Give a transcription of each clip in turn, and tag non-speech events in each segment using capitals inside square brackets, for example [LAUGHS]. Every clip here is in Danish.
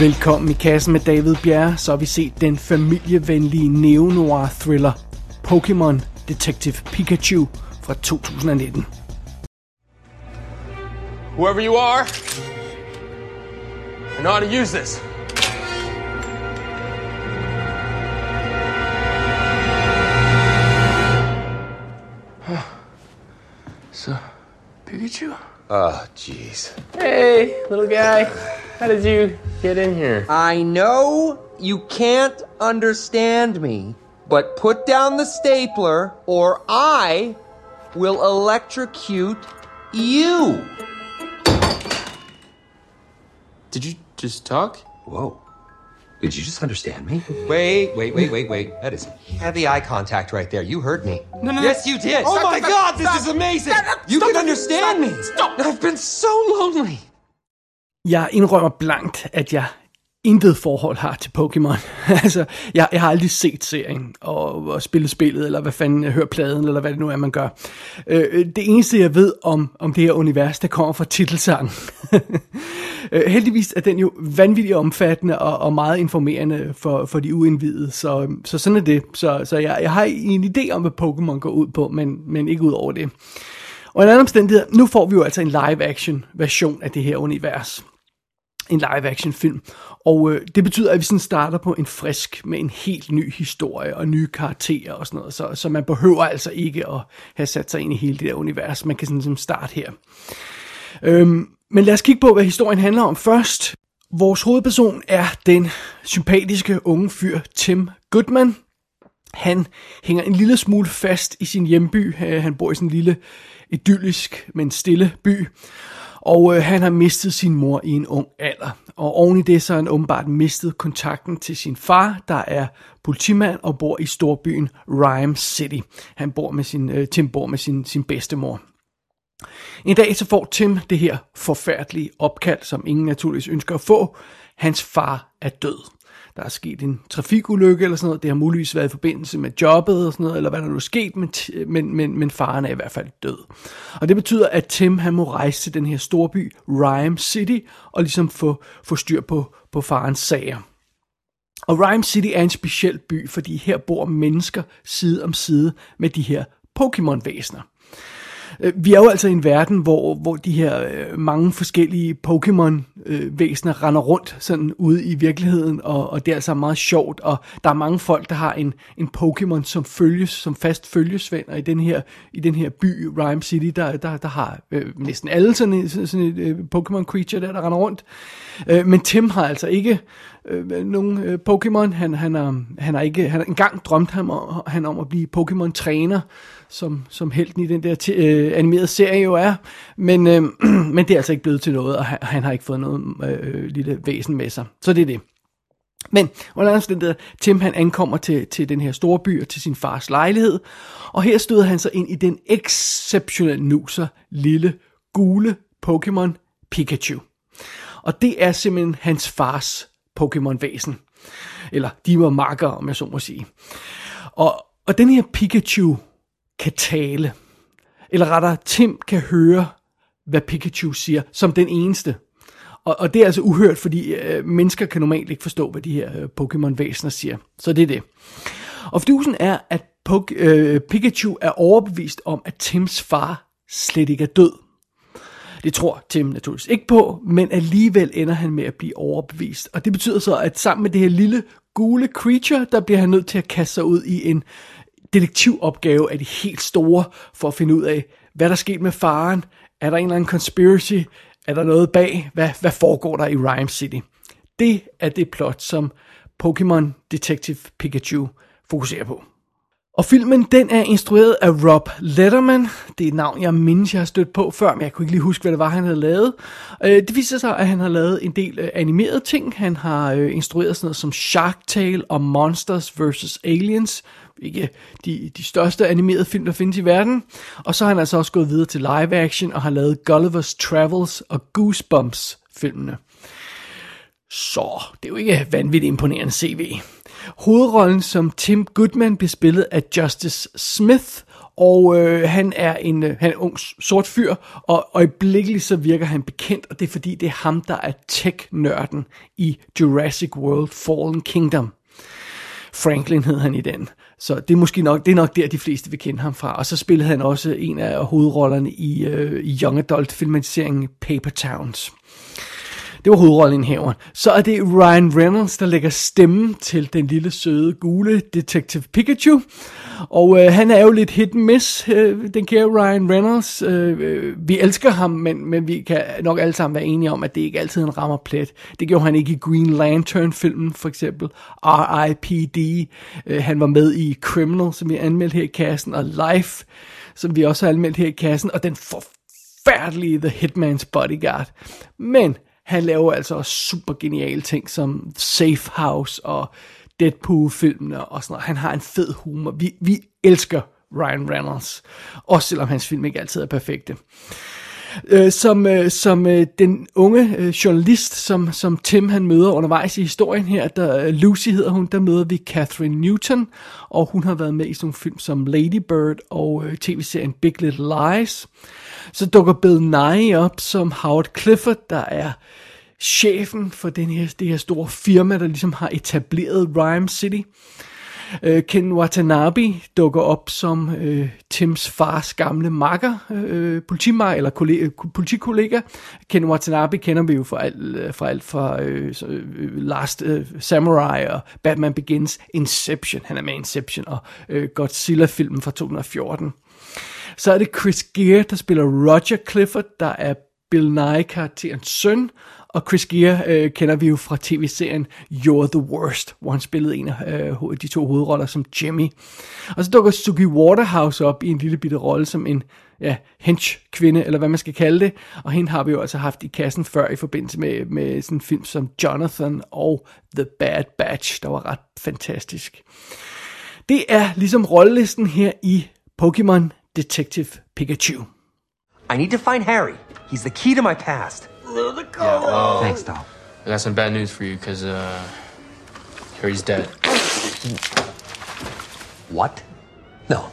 Velkommen i kassen med David Bjerre, så har vi set den familievenlige neo-noir thriller Pokémon Detective Pikachu fra 2019. Whoever you are, I know how to use this. so, Pikachu? Oh, jeez. Hey, little guy. How did you get in here? I know you can't understand me, but put down the stapler or I will electrocute you. Did you just talk? Whoa. Did you just understand me? Wait, wait, wait, wait, wait. That is heavy eye contact right there. You heard me. No, no, Yes, you did. Oh Stop, my stop, god, stop. this is amazing! You can understand me. Stop! I've been so lonely. Jeg indrømmer blankt, at jeg intet forhold har til Pokémon. [LAUGHS] altså, jeg, jeg har aldrig set serien og, og spillet spillet, eller hvad fanden, jeg hører pladen, eller hvad det nu er, man gør. Øh, øh det eneste, jeg ved om, om det her univers, der kommer fra titelsangen. [LAUGHS] øh, heldigvis er den jo vanvittigt omfattende og, og meget informerende for, for de uindvidede, så, så sådan er det. Så, så jeg, jeg har en idé om, hvad Pokémon går ud på, men, men ikke ud over det. Og en anden omstændighed, nu får vi jo altså en live-action version af det her univers en live-action film. Og øh, det betyder, at vi sådan starter på en frisk med en helt ny historie og nye karakterer og sådan noget. Så, så man behøver altså ikke at have sat sig ind i hele det der univers. Man kan sådan sådan starte her. Øhm, men lad os kigge på, hvad historien handler om først. Vores hovedperson er den sympatiske unge fyr Tim Goodman. Han hænger en lille smule fast i sin hjemby. Øh, han bor i sådan en lille idyllisk, men stille by. Og øh, han har mistet sin mor i en ung alder. Og oven i det så har han åbenbart mistet kontakten til sin far, der er politimand og bor i storbyen Rhyme City. Han bor med sin, øh, Tim bor med sin, sin bedstemor. En dag så får Tim det her forfærdelige opkald, som ingen naturligvis ønsker at få. Hans far er død. Der er sket en trafikulykke eller sådan noget. Det har muligvis været i forbindelse med jobbet og sådan noget, eller hvad der nu er sket, men, men, men, men faren er i hvert fald død. Og det betyder, at Tim han må rejse til den her storby, Rhyme City, og ligesom få, få styr på, på farens sager. Og Rhyme City er en speciel by, fordi her bor mennesker side om side med de her Pokémon-væsener. Øh, vi er jo altså i en verden, hvor, hvor de her øh, mange forskellige Pokémon-væsener øh, render rundt sådan ude i virkeligheden, og, og det er altså meget sjovt, og der er mange folk, der har en, en Pokémon, som følges, som fast følgesvend, og i den her, i den her by, Rhyme City, der, der, der har øh, næsten alle sådan, et- sådan et øh, Pokémon-creature der, der render rundt. Øh, men Tim har altså ikke øh, nogen øh, Pokémon. Han, han, har, han har ikke, han har engang drømt ham om, han om at blive Pokémon-træner, som, som helten i den der t- øh, animerede serie jo er. Men, øh, [CLEARS THROAT] men det er altså ikke blevet til noget, og han, han har ikke fået noget øh, lille væsen med sig. Så det er det. Men under omstændigheder, Tim han ankommer til, til den her store by og til sin fars lejlighed, og her støder han sig ind i den exceptionelle nuser lille gule Pokémon Pikachu. Og det er simpelthen hans fars Pokémon-væsen. Eller de var marker, om jeg så må sige. Og, og den her Pikachu kan tale. Eller rettere, Tim kan høre, hvad Pikachu siger, som den eneste. Og, og det er altså uhørt, fordi øh, mennesker kan normalt ikke forstå, hvad de her øh, Pokémon-væsener siger. Så det er det. Og fidusen er, at Pok- øh, Pikachu er overbevist om, at Tims far slet ikke er død. Det tror Tim naturligvis ikke på, men alligevel ender han med at blive overbevist. Og det betyder så, at sammen med det her lille gule creature, der bliver han nødt til at kaste sig ud i en detektivopgave af de helt store, for at finde ud af, hvad der er sket med faren. Er der en eller anden conspiracy? Er der noget bag? Hvad, hvad foregår der i Rhyme City? Det er det plot, som Pokémon Detective Pikachu fokuserer på. Og filmen, den er instrueret af Rob Letterman. Det er et navn, jeg mindes, jeg har stødt på før, men jeg kunne ikke lige huske, hvad det var, han havde lavet. Øh, det viser sig, at han har lavet en del øh, animerede ting. Han har øh, instrueret sådan noget som Shark Tale og Monsters vs. Aliens. Ikke de, de største animerede film, der findes i verden. Og så har han altså også gået videre til live action og har lavet Gulliver's Travels og Goosebumps filmene. Så det er jo ikke vanvittigt imponerende CV. Hovedrollen som Tim Goodman bliver spillet af Justice Smith, Og øh, han er en øh, han er en ung sort fyr, og øjeblikkeligt så virker han bekendt, og det er fordi, det er ham, der er tech-nørden i Jurassic World Fallen Kingdom. Franklin hed han i den. Så det er måske nok, det er nok der, de fleste vil kende ham fra. Og så spillede han også en af hovedrollerne i, øh, i Young Adult filmatiseringen Paper Towns. Det var hovedrollen i Haven. Så er det Ryan Reynolds, der lægger stemme til den lille søde gule Detective Pikachu. Og øh, han er jo lidt hit and miss, øh, den kære Ryan Reynolds. Øh, øh, vi elsker ham, men, men vi kan nok alle sammen være enige om, at det ikke altid han rammer plet. Det gjorde han ikke i Green Lantern-filmen, for eksempel. R.I.P.D. Øh, han var med i Criminal, som vi anmeldte her i kassen, og Life, som vi også har anmeldt her i kassen, og den forfærdelige The Hitman's Bodyguard. Men han laver altså også super geniale ting som Safe House og Deadpool-filmene og sådan noget. Han har en fed humor. Vi, vi elsker Ryan Reynolds, også selvom hans film ikke altid er perfekte. Øh, som øh, som øh, den unge øh, journalist, som, som Tim han møder undervejs i historien her, der øh, Lucy hedder hun, der møder vi Catherine Newton, og hun har været med i sådan nogle film som Lady Bird og øh, tv-serien Big Little Lies. Så dukker Bill Nye op som Howard Clifford, der er chefen for den her, det her store firma, der ligesom har etableret Rhyme City. Øh, Øh, Ken Watanabe dukker op som øh, Tims fars gamle makker, øh, politimar, eller kollega, politikollega. Ken Watanabe kender vi jo fra alt øh, fra, alt fra øh, øh, Last øh, Samurai og Batman Begins, Inception, han er med i Inception, og øh, Godzilla-filmen fra 2014. Så er det Chris Gere, der spiller Roger Clifford, der er Bill Nye-karakterens søn, og Chris Gere øh, kender vi jo fra tv-serien You're the Worst, hvor han spillede en af øh, de to hovedroller som Jimmy. Og så dukker Suki Waterhouse op i en lille bitte rolle som en ja, hench-kvinde, eller hvad man skal kalde det. Og hende har vi jo altså haft i kassen før i forbindelse med, med sådan en film som Jonathan og The Bad Batch, der var ret fantastisk. Det er ligesom rollelisten her i Pokémon Detective Pikachu. I need to find Harry. He's the key to my past. Yeah, well, Thanks, Doll. I got some bad news for you because uh, Harry's dead. What? No.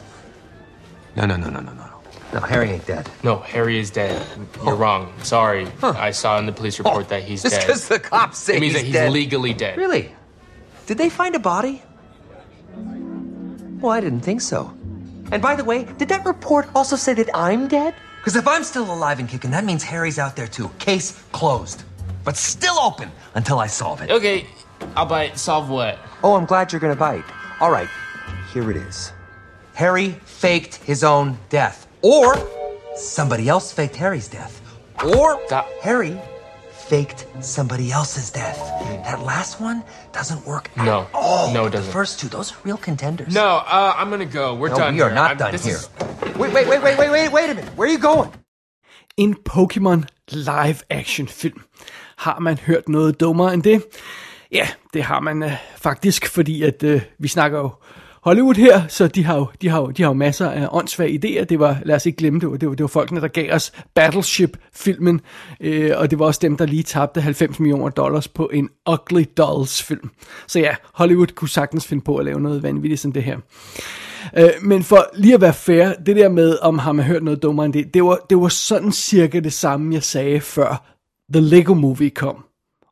No, no, no, no, no, no. No, Harry ain't dead. No, Harry is dead. You're wrong. Sorry. I saw in the police report that he's Just dead. because the cops say it means he's that he's dead. legally dead. Really? Did they find a body? Well, I didn't think so. And by the way, did that report also say that I'm dead? Because if I'm still alive and kicking, that means Harry's out there too. Case closed. But still open until I solve it. Okay, I'll bite. Solve what? Oh, I'm glad you're gonna bite. All right, here it is. Harry faked his own death. Or somebody else faked Harry's death. Or That- Harry faked somebody else's death. That last one doesn't work at No. all. No, it doesn't. The first two, those are real contenders. No, uh, I'm gonna go. We're No, done. we are here. not I'm- done this here. is- Wait, wait, wait, wait, wait, wait, wait a minute. Where are you going? En Pokémon live-action film. Har man hørt noget dummere end det? Ja, det har man øh, faktisk, fordi at øh, vi snakker jo Hollywood her, så de har jo, de har jo, de har jo masser af åndssvage idéer. Det var, lad os ikke glemme det, var, det var, det var folkene, der gav os Battleship-filmen, øh, og det var også dem, der lige tabte 90 millioner dollars på en Ugly Dolls-film. Så ja, Hollywood kunne sagtens finde på at lave noget vanvittigt som det her. Øh, men for lige at være fair, det der med, om har man hørt noget dummere end det, det var, det var sådan cirka det samme, jeg sagde før The Lego Movie kom.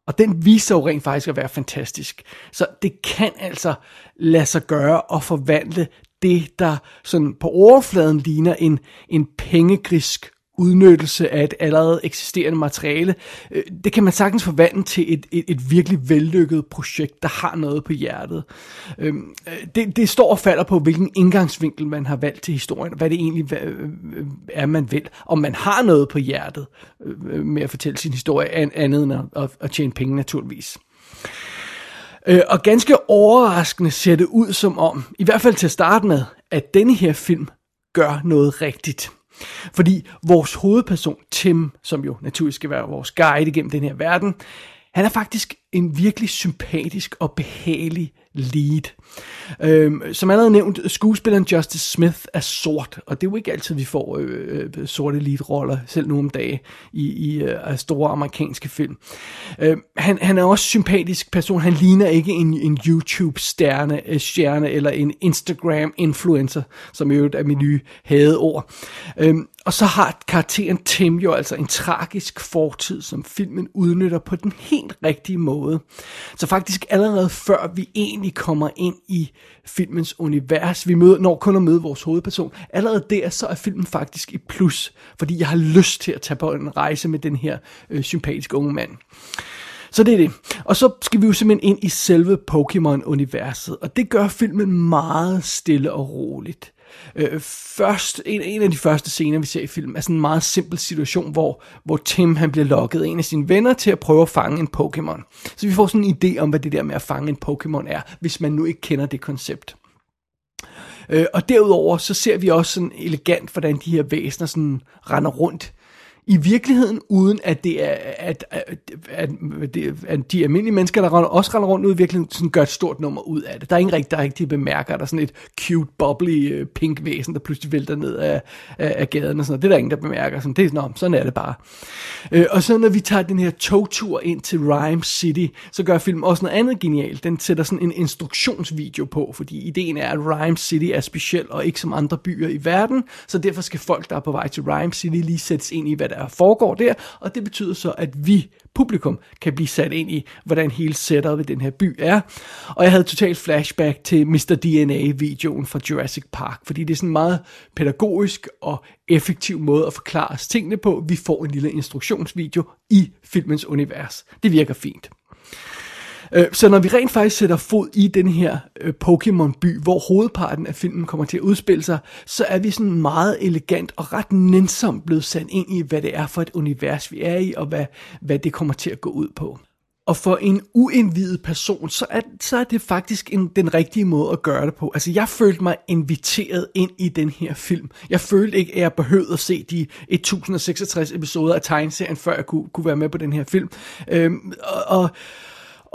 Og den viser jo rent faktisk at være fantastisk. Så det kan altså lade sig gøre at forvandle det, der sådan på overfladen ligner en, en pengegrisk udnyttelse af et allerede eksisterende materiale. Øh, Det kan man sagtens forvandle til et, et, et virkelig vellykket projekt, der har noget på hjertet. Øhm, øh, Det, det står og falder på, hvilken indgangsvinkel man har valgt til historien, og hvad det egentlig øh, er, man vil. Om man har noget på hjertet øh, med at fortælle sin historie, andet end at, at, at tjene penge naturligvis. Øh, og ganske overraskende ser det ud som om, i hvert fald til at starte med, at denne her film gør noget rigtigt. Fordi vores hovedperson, Tim, som jo naturligvis skal være vores guide igennem den her verden, han er faktisk en virkelig sympatisk og behagelig lead. Øhm, som allerede nævnt, skuespilleren Justice Smith er sort, og det er jo ikke altid, vi får øh, øh, sorte lead-roller, selv nu om dagen, i, i øh, store amerikanske film. Øhm, han, han er også sympatisk person, han ligner ikke en, en YouTube-stjerne øh, stjerne, eller en Instagram-influencer, som jo er min nye hadeord. Øhm, og så har karakteren Tim jo altså en tragisk fortid, som filmen udnytter på den helt rigtige måde. Så faktisk allerede før vi egentlig kommer ind i filmens univers, vi møder, når kun at møde vores hovedperson, allerede der så er filmen faktisk i plus, fordi jeg har lyst til at tage på en rejse med den her øh, sympatiske unge mand. Så det er det. Og så skal vi jo simpelthen ind i selve Pokémon-universet, og det gør filmen meget stille og roligt. Øh, først, en, en af de første scener, vi ser i filmen, er sådan en meget simpel situation, hvor, hvor Tim han bliver lokket af en af sine venner til at prøve at fange en Pokémon. Så vi får sådan en idé om, hvad det der med at fange en Pokémon er, hvis man nu ikke kender det koncept. Øh, og derudover så ser vi også sådan elegant, hvordan de her væsener sådan render rundt i virkeligheden, uden at det er, at, at, at, at, de almindelige mennesker, der render, også render rundt ud i virkeligheden, sådan gør et stort nummer ud af det. Der er ingen rigtig, der rigtig bemærker, at der er sådan et cute, bubbly, øh, pink væsen, der pludselig vælter ned af, af, af gaden og sådan noget. Det er der ingen, der bemærker. Sådan, det er sådan, sådan er det bare. Uh, og så når vi tager den her togtur ind til Rhyme City, så gør filmen også noget andet genialt. Den sætter sådan en instruktionsvideo på, fordi ideen er, at Rhyme City er speciel og ikke som andre byer i verden, så derfor skal folk, der er på vej til Rhyme City, lige sættes ind i, hvad der foregår der, og det betyder så, at vi, publikum, kan blive sat ind i, hvordan hele setupet ved den her by er. Og jeg havde totalt flashback til Mr. DNA-videoen fra Jurassic Park, fordi det er sådan en meget pædagogisk og effektiv måde at forklare os tingene på. Vi får en lille instruktionsvideo i filmens univers. Det virker fint. Øh, så når vi rent faktisk sætter fod i den her øh, Pokémon-by, hvor hovedparten af filmen kommer til at udspille sig, så er vi sådan meget elegant og ret nænsomt blevet sat ind i, hvad det er for et univers, vi er i, og hvad, hvad det kommer til at gå ud på. Og for en uindvidet person, så er, så er det faktisk en, den rigtige måde at gøre det på. Altså, jeg følte mig inviteret ind i den her film. Jeg følte ikke, at jeg behøvede at se de 1066 episoder af tegneserien, før jeg kunne, kunne være med på den her film. Øhm, og, og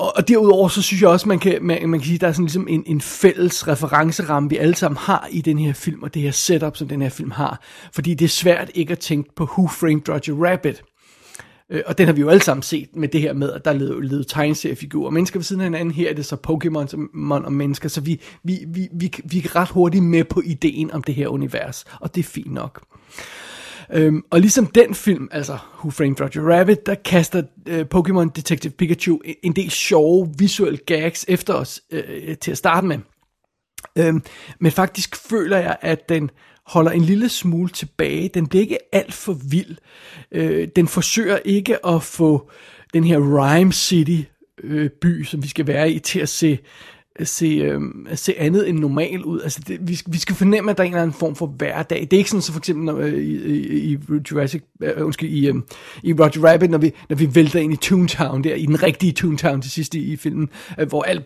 og, og derudover så synes jeg også, man kan, man, man kan sige, at der er sådan ligesom en, en fælles referenceramme, vi alle sammen har i den her film, og det her setup, som den her film har. Fordi det er svært ikke at tænke på Who Framed Roger Rabbit. Øh, og den har vi jo alle sammen set med det her med, at der er levet, tegneseriefigurer tegneseriefigurer. Mennesker ved siden af hinanden, her er det så Pokémon som og mennesker, så vi, vi, vi, vi, vi er ret hurtigt med på ideen om det her univers, og det er fint nok. Øhm, og ligesom den film, altså Who Framed Roger Rabbit, der kaster øh, Pokémon Detective Pikachu en del sjove visuelle gags efter os øh, til at starte med. Øhm, men faktisk føler jeg, at den holder en lille smule tilbage. Den bliver ikke alt for vild. Øh, den forsøger ikke at få den her Rhyme City øh, by, som vi skal være i, til at se se, øh, se andet end normal ud. Altså, det, vi, vi skal fornemme, at der er en eller anden form for hverdag. Det er ikke sådan, så for eksempel når, øh, i, i, i Jurassic, øh, undskyld, i, øh, i Roger Rabbit, når vi, når vi vælter ind i Toontown, der i den rigtige Toontown til sidst i, i filmen, øh, hvor alt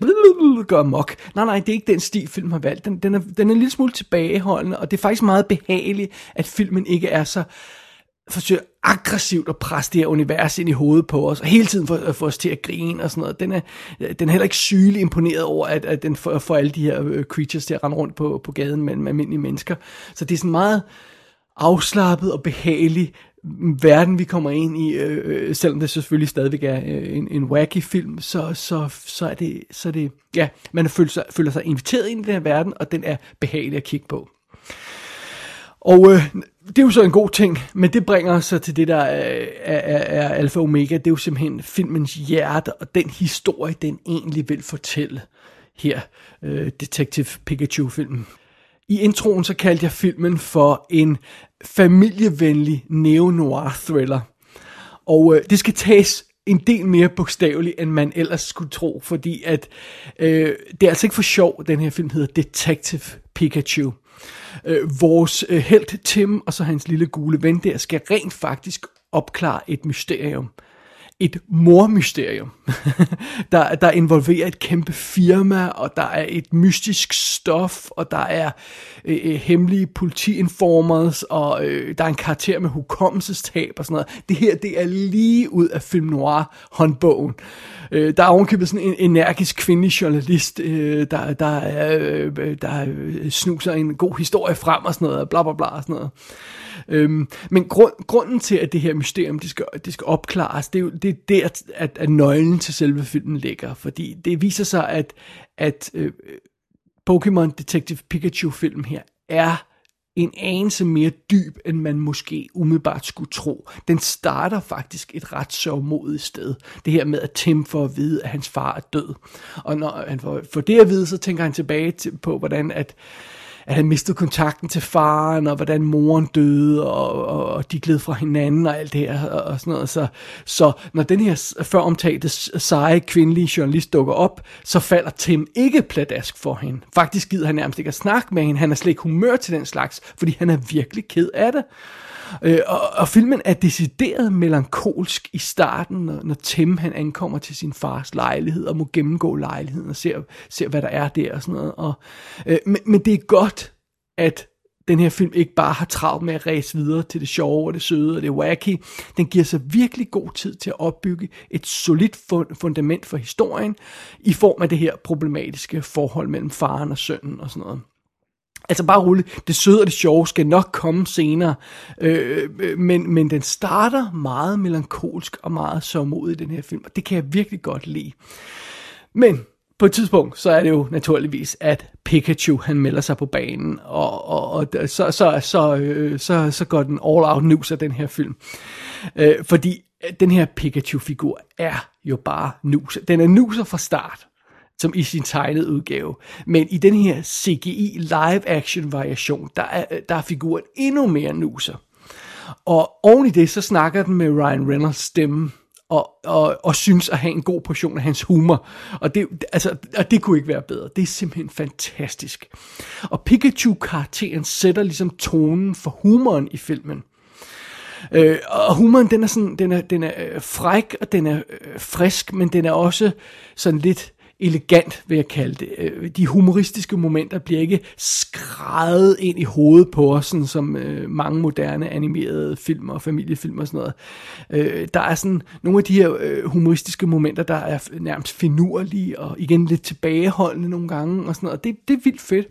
gør mok. Nej, nej, det er ikke den stil, filmen har valgt. Den, den, er, den er en lille smule tilbageholdende, og det er faktisk meget behageligt, at filmen ikke er så forsøger aggressivt at presse det her univers ind i hovedet på os, og hele tiden få, få os til at grine og sådan noget. Den er, den er heller ikke sygelig imponeret over, at, at den får, får alle de her øh, creatures til at rende rundt på, på gaden mellem almindelige mennesker. Så det er sådan meget afslappet og behagelig verden, vi kommer ind i, øh, øh selvom det selvfølgelig stadigvæk er øh, en, en wacky film, så, så, så, er det, så er det, ja, man føler sig, føler sig inviteret ind i den her verden, og den er behagelig at kigge på. Og øh, det er jo så en god ting, men det bringer os så til det, der er, er, er alfa og omega. Det er jo simpelthen filmens hjerte og den historie, den egentlig vil fortælle her, øh, Detective Pikachu-filmen. I introen så kaldte jeg filmen for en familievenlig neo-noir thriller. Og øh, det skal tages en del mere bogstaveligt, end man ellers skulle tro, fordi at øh, det er altså ikke for sjov, den her film hedder Detective Pikachu. Øh, vores øh, held Tim og så hans lille gule ven der skal rent faktisk opklare et mysterium et mormysterium, [LAUGHS] der, der involverer et kæmpe firma, og der er et mystisk stof, og der er øh, øh, hemmelige politiinformers, og øh, der er en karakter med hukommelsestab og sådan noget. Det her, det er lige ud af film noir håndbogen. Øh, der er ovenkøbet sådan en energisk kvindelig journalist, øh, der, der, øh, der øh, snuser en god historie frem og sådan noget, bla bla bla og sådan noget. Øhm, men grund, grunden til, at det her mysterium, det skal, det skal opklares, det er jo det er der, at, at nøglen til selve filmen ligger. Fordi det viser sig, at, at øh, Pokémon Detective Pikachu-film her er en anelse mere dyb, end man måske umiddelbart skulle tro. Den starter faktisk et ret sørgmodigt sted. Det her med, at Tim får at vide, at hans far er død. Og når han får, det at vide, så tænker han tilbage til, på, hvordan at at han mistede kontakten til faren, og hvordan moren døde, og, og, og de gled fra hinanden, og alt det her, og, og sådan noget. Så, så når den her før omtalte seje kvindelige journalist dukker op, så falder Tim ikke pladask for hende. Faktisk gider han nærmest ikke at snakke med hende. Han er slet ikke humør til den slags, fordi han er virkelig ked af det. Øh, og, og filmen er decideret melankolsk i starten, når, når Tim han ankommer til sin fars lejlighed og må gennemgå lejligheden og ser, ser hvad der er der og sådan noget. Og, øh, men, men det er godt, at den her film ikke bare har travlt med at ræse videre til det sjove og det søde og det wacky. Den giver sig virkelig god tid til at opbygge et solidt fundament for historien i form af det her problematiske forhold mellem faren og sønnen og sådan noget. Altså bare roligt, det søde og det sjove skal nok komme senere, øh, øh men, men den starter meget melankolsk og meget sørmodig i den her film, og det kan jeg virkelig godt lide. Men på et tidspunkt, så er det jo naturligvis, at Pikachu, han melder sig på banen, og, og, og så, så, så, øh, så, så går den all out news af den her film. Øh, fordi den her Pikachu-figur er jo bare nus. Den er nuser fra start som i sin tegnede udgave. Men i den her CGI live action variation, der er, øh, der er figuren endnu mere nuser. Og oven i det, så snakker den med Ryan Reynolds stemme, og, og, og synes at have en god portion af hans humor. Og det, altså, og det kunne ikke være bedre. Det er simpelthen fantastisk. Og Pikachu-karakteren sætter ligesom tonen for humoren i filmen. Øh, og humoren, den er sådan, den er, den er øh, fræk, og den er øh, frisk, men den er også sådan lidt elegant, vil jeg kalde det. Øh, de humoristiske momenter bliver ikke skrevet ind i hovedet på os, sådan som øh, mange moderne animerede film og familiefilm og sådan noget. Øh, der er sådan nogle af de her øh, humoristiske momenter, der er nærmest finurlige og igen lidt tilbageholdende nogle gange og sådan noget. Det, det er vildt fedt.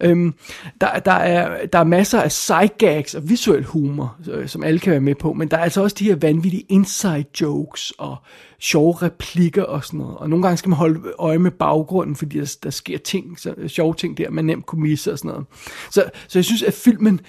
Øh, der, der, er, der er masser af sidegags og visuel humor, øh, som alle kan være med på, men der er altså også de her vanvittige inside jokes og sjove replikker og sådan noget. Og nogle gange skal man holde øje med baggrunden, fordi der, der sker ting, så, sjove ting der, man nemt kunne misse og sådan noget. Så, så jeg synes, at filmen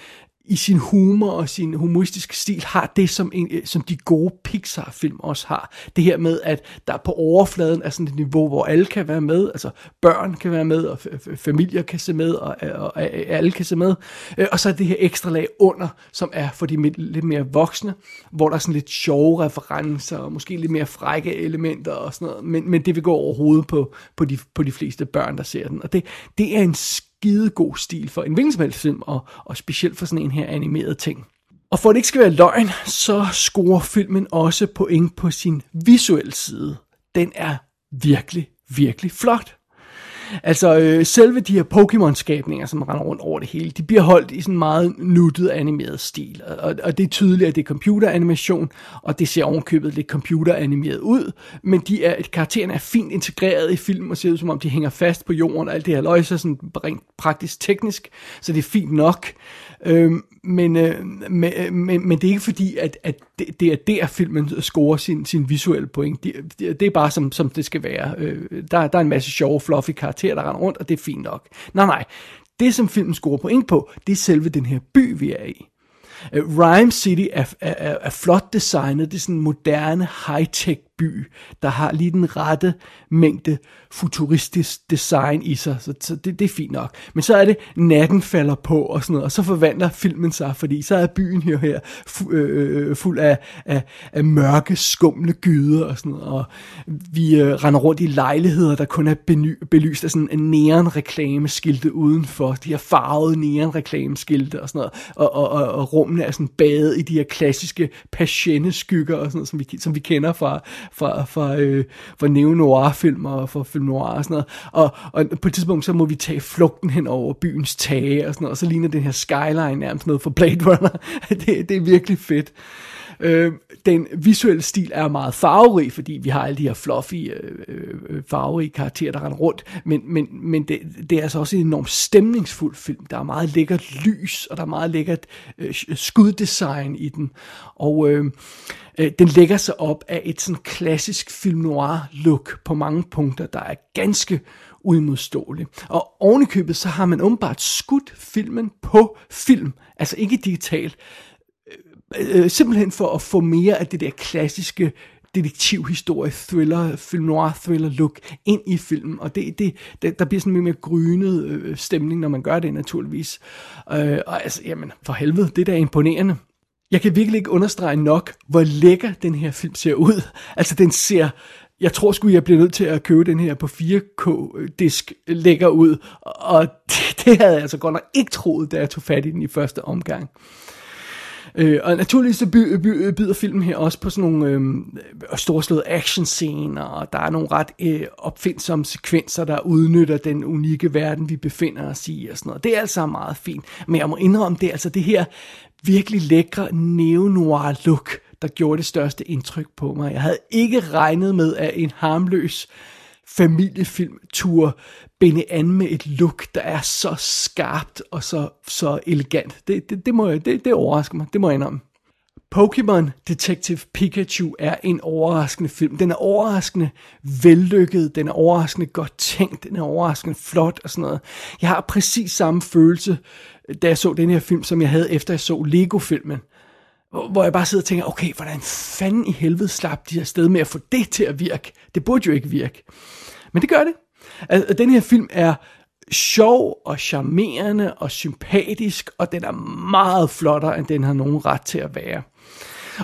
i sin humor og sin humoristiske stil har det, som, en, øh, som de gode Pixar-film også har. Det her med, at der på overfladen er sådan et niveau, hvor alle kan være med, altså børn kan være med, og familier kan se med, og, øh, og, og alle kan se med. Og så er det her ekstra lag under, som er for de lidt mere voksne, hvor der er sådan lidt sjove referencer, og måske lidt mere frække elementer og sådan noget, men, men det vil gå overhovedet på, på, de, på de fleste børn, der ser den. Og det, det er en skide god stil for en hvilken film, og, og specielt for sådan en her animeret ting. Og for at det ikke skal være løgn, så scorer filmen også point på sin visuelle side. Den er virkelig, virkelig flot. Altså, øh, selve de her Pokémon-skabninger, som render rundt over det hele, de bliver holdt i sådan en meget nuttet animeret stil. Og, og det er tydeligt, at det er computeranimation, og det ser ovenkøbet lidt computeranimeret ud, men de er, karaktererne er fint integreret i filmen, og ser ud som om de hænger fast på jorden, og alt det her løjser sådan rent praktisk teknisk, så det er fint nok. Øhm, men, øh, men, øh, men, men det er ikke fordi, at, at det, det er der, filmen scorer sin, sin visuelle point. Det, det, det er bare som, som det skal være. Øh, der, der er en masse sjove, fluffy karakterer, der render rundt, og det er fint nok. Nej, nej. Det, som filmen scorer point på, det er selve den her by, vi er i. Øh, Rhyme City er, er, er, er flot designet. Det er sådan en moderne, high-tech by, der har lige den rette mængde futuristisk design i sig, så, så det, det er fint nok. Men så er det, natten falder på og sådan noget, og så forvandler filmen sig, fordi så er byen her, her fu, øh, øh, fuld af, af, af mørke, skumle gyder og sådan noget, og vi øh, render rundt i lejligheder, der kun er beny, belyst af sådan en neon-reklameskilte udenfor, de her farvede neon-reklameskilte og sådan noget, og, og, og, og rummene er sådan badet i de her klassiske patienteskygger og sådan noget, som vi, som vi kender fra, fra, fra, øh, fra neo-noir-film og fra film noir og sådan noget. Og, og på et tidspunkt, så må vi tage flugten hen over byens tage og sådan noget, og så ligner den her skyline nærmest noget for Blade Runner. [LAUGHS] det, det er virkelig fedt. Øh, den visuelle stil er meget farverig, fordi vi har alle de her fluffy, øh, øh, øh, farverige karakterer, der render rundt, men, men, men det, det er altså også en enormt stemningsfuld film. Der er meget lækkert lys, og der er meget lækkert øh, skuddesign i den, og øh, øh, den lægger sig op af et sådan klassisk film noir look på mange punkter, der er ganske uimodståelig. Og ovenikøbet, så har man åbenbart skudt filmen på film, altså ikke digitalt, Øh, øh, simpelthen for at få mere af det der klassiske detektivhistorie, thriller, film noir thriller look ind i filmen, og det, det, det der bliver sådan en mere grynet øh, stemning, når man gør det naturligvis. Øh, og altså, jamen, for helvede, det der er imponerende. Jeg kan virkelig ikke understrege nok, hvor lækker den her film ser ud. Altså, den ser, jeg tror sgu, jeg bliver nødt til at købe den her på 4K-disk øh, lækker ud, og [LAUGHS] det, det havde jeg altså godt nok ikke troet, da jeg tog fat i den i første omgang. Øh, Øh, og naturligvis så by, by, byder filmen her også på sådan nogle øh, storslåede actionscener, og der er nogle ret øh, opfindsomme sekvenser, der udnytter den unikke verden, vi befinder os i, og sådan noget. Det er altså meget fint, men jeg må indrømme, det er altså det her virkelig lækre neo-noir look, der gjorde det største indtryk på mig. Jeg havde ikke regnet med, at en harmløs familiefilmtur binde an med et look, der er så skarpt og så, så elegant. Det, det, det, må, det, det overrasker mig, det må jeg indrømme. Pokémon Detective Pikachu er en overraskende film. Den er overraskende vellykket, den er overraskende godt tænkt, den er overraskende flot og sådan noget. Jeg har præcis samme følelse, da jeg så den her film, som jeg havde efter jeg så Lego-filmen. Hvor jeg bare sidder og tænker, okay, hvordan fanden i helvede slap de her sted med at få det til at virke? Det burde jo ikke virke. Men det gør det. Altså, den her film er sjov og charmerende og sympatisk, og den er meget flottere, end den har nogen ret til at være.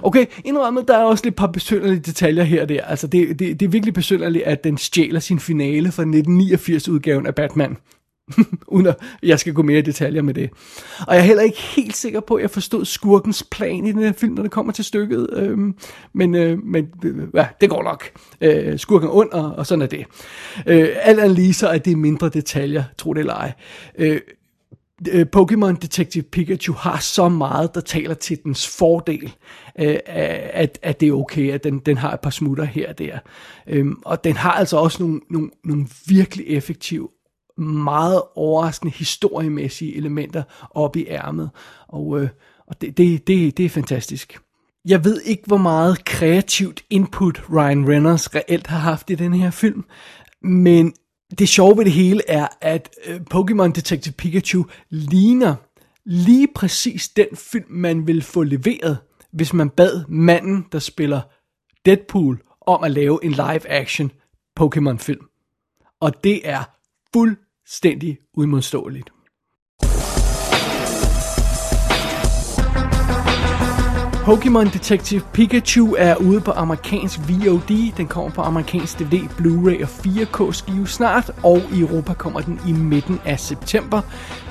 Okay, indrømmet, der er også lidt par besynderlige detaljer her og der. Altså, det, det, det er virkelig besynderligt, at den stjæler sin finale fra 1989-udgaven af Batman. [LAUGHS] uden at jeg skal gå mere i detaljer med det. Og jeg er heller ikke helt sikker på, at jeg forstod skurkens plan i den her film, når det kommer til stykket. Øhm, men øh, men øh, ja, det går nok. Øh, skurken er ond, og, og sådan er det. Øh, alt andet lige så er det mindre detaljer, tro det eller ej. Øh, øh Pokémon Detective Pikachu har så meget, der taler til dens fordel, øh, at, at det er okay, at den, den har et par smutter her og der. Øhm, og den har altså også nogle, nogle, nogle virkelig effektive meget overraskende historiemæssige elementer op i ærmet. Og, øh, og det, det, det, det er fantastisk. Jeg ved ikke, hvor meget kreativt input Ryan Reynolds reelt har haft i den her film, men det sjove ved det hele er, at øh, Pokémon Detective Pikachu ligner lige præcis den film, man vil få leveret, hvis man bad manden, der spiller Deadpool, om at lave en live-action Pokémon-film. Og det er fuld fuldstændig uimodståeligt. Pokémon Detective Pikachu er ude på amerikansk VOD. Den kommer på amerikansk DVD, Blu-ray og 4K skive snart, og i Europa kommer den i midten af september.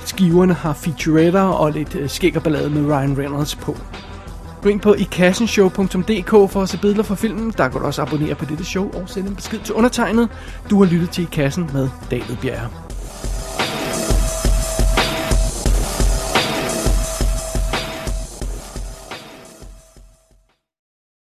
Skiverne har featuretter og lidt øh, skæg og ballade med Ryan Reynolds på. Gå ind på ikassenshow.dk for at se billeder fra filmen. Der kan du også abonnere på dette show og sende en besked til undertegnet. Du har lyttet til I Kassen med David Bjerre.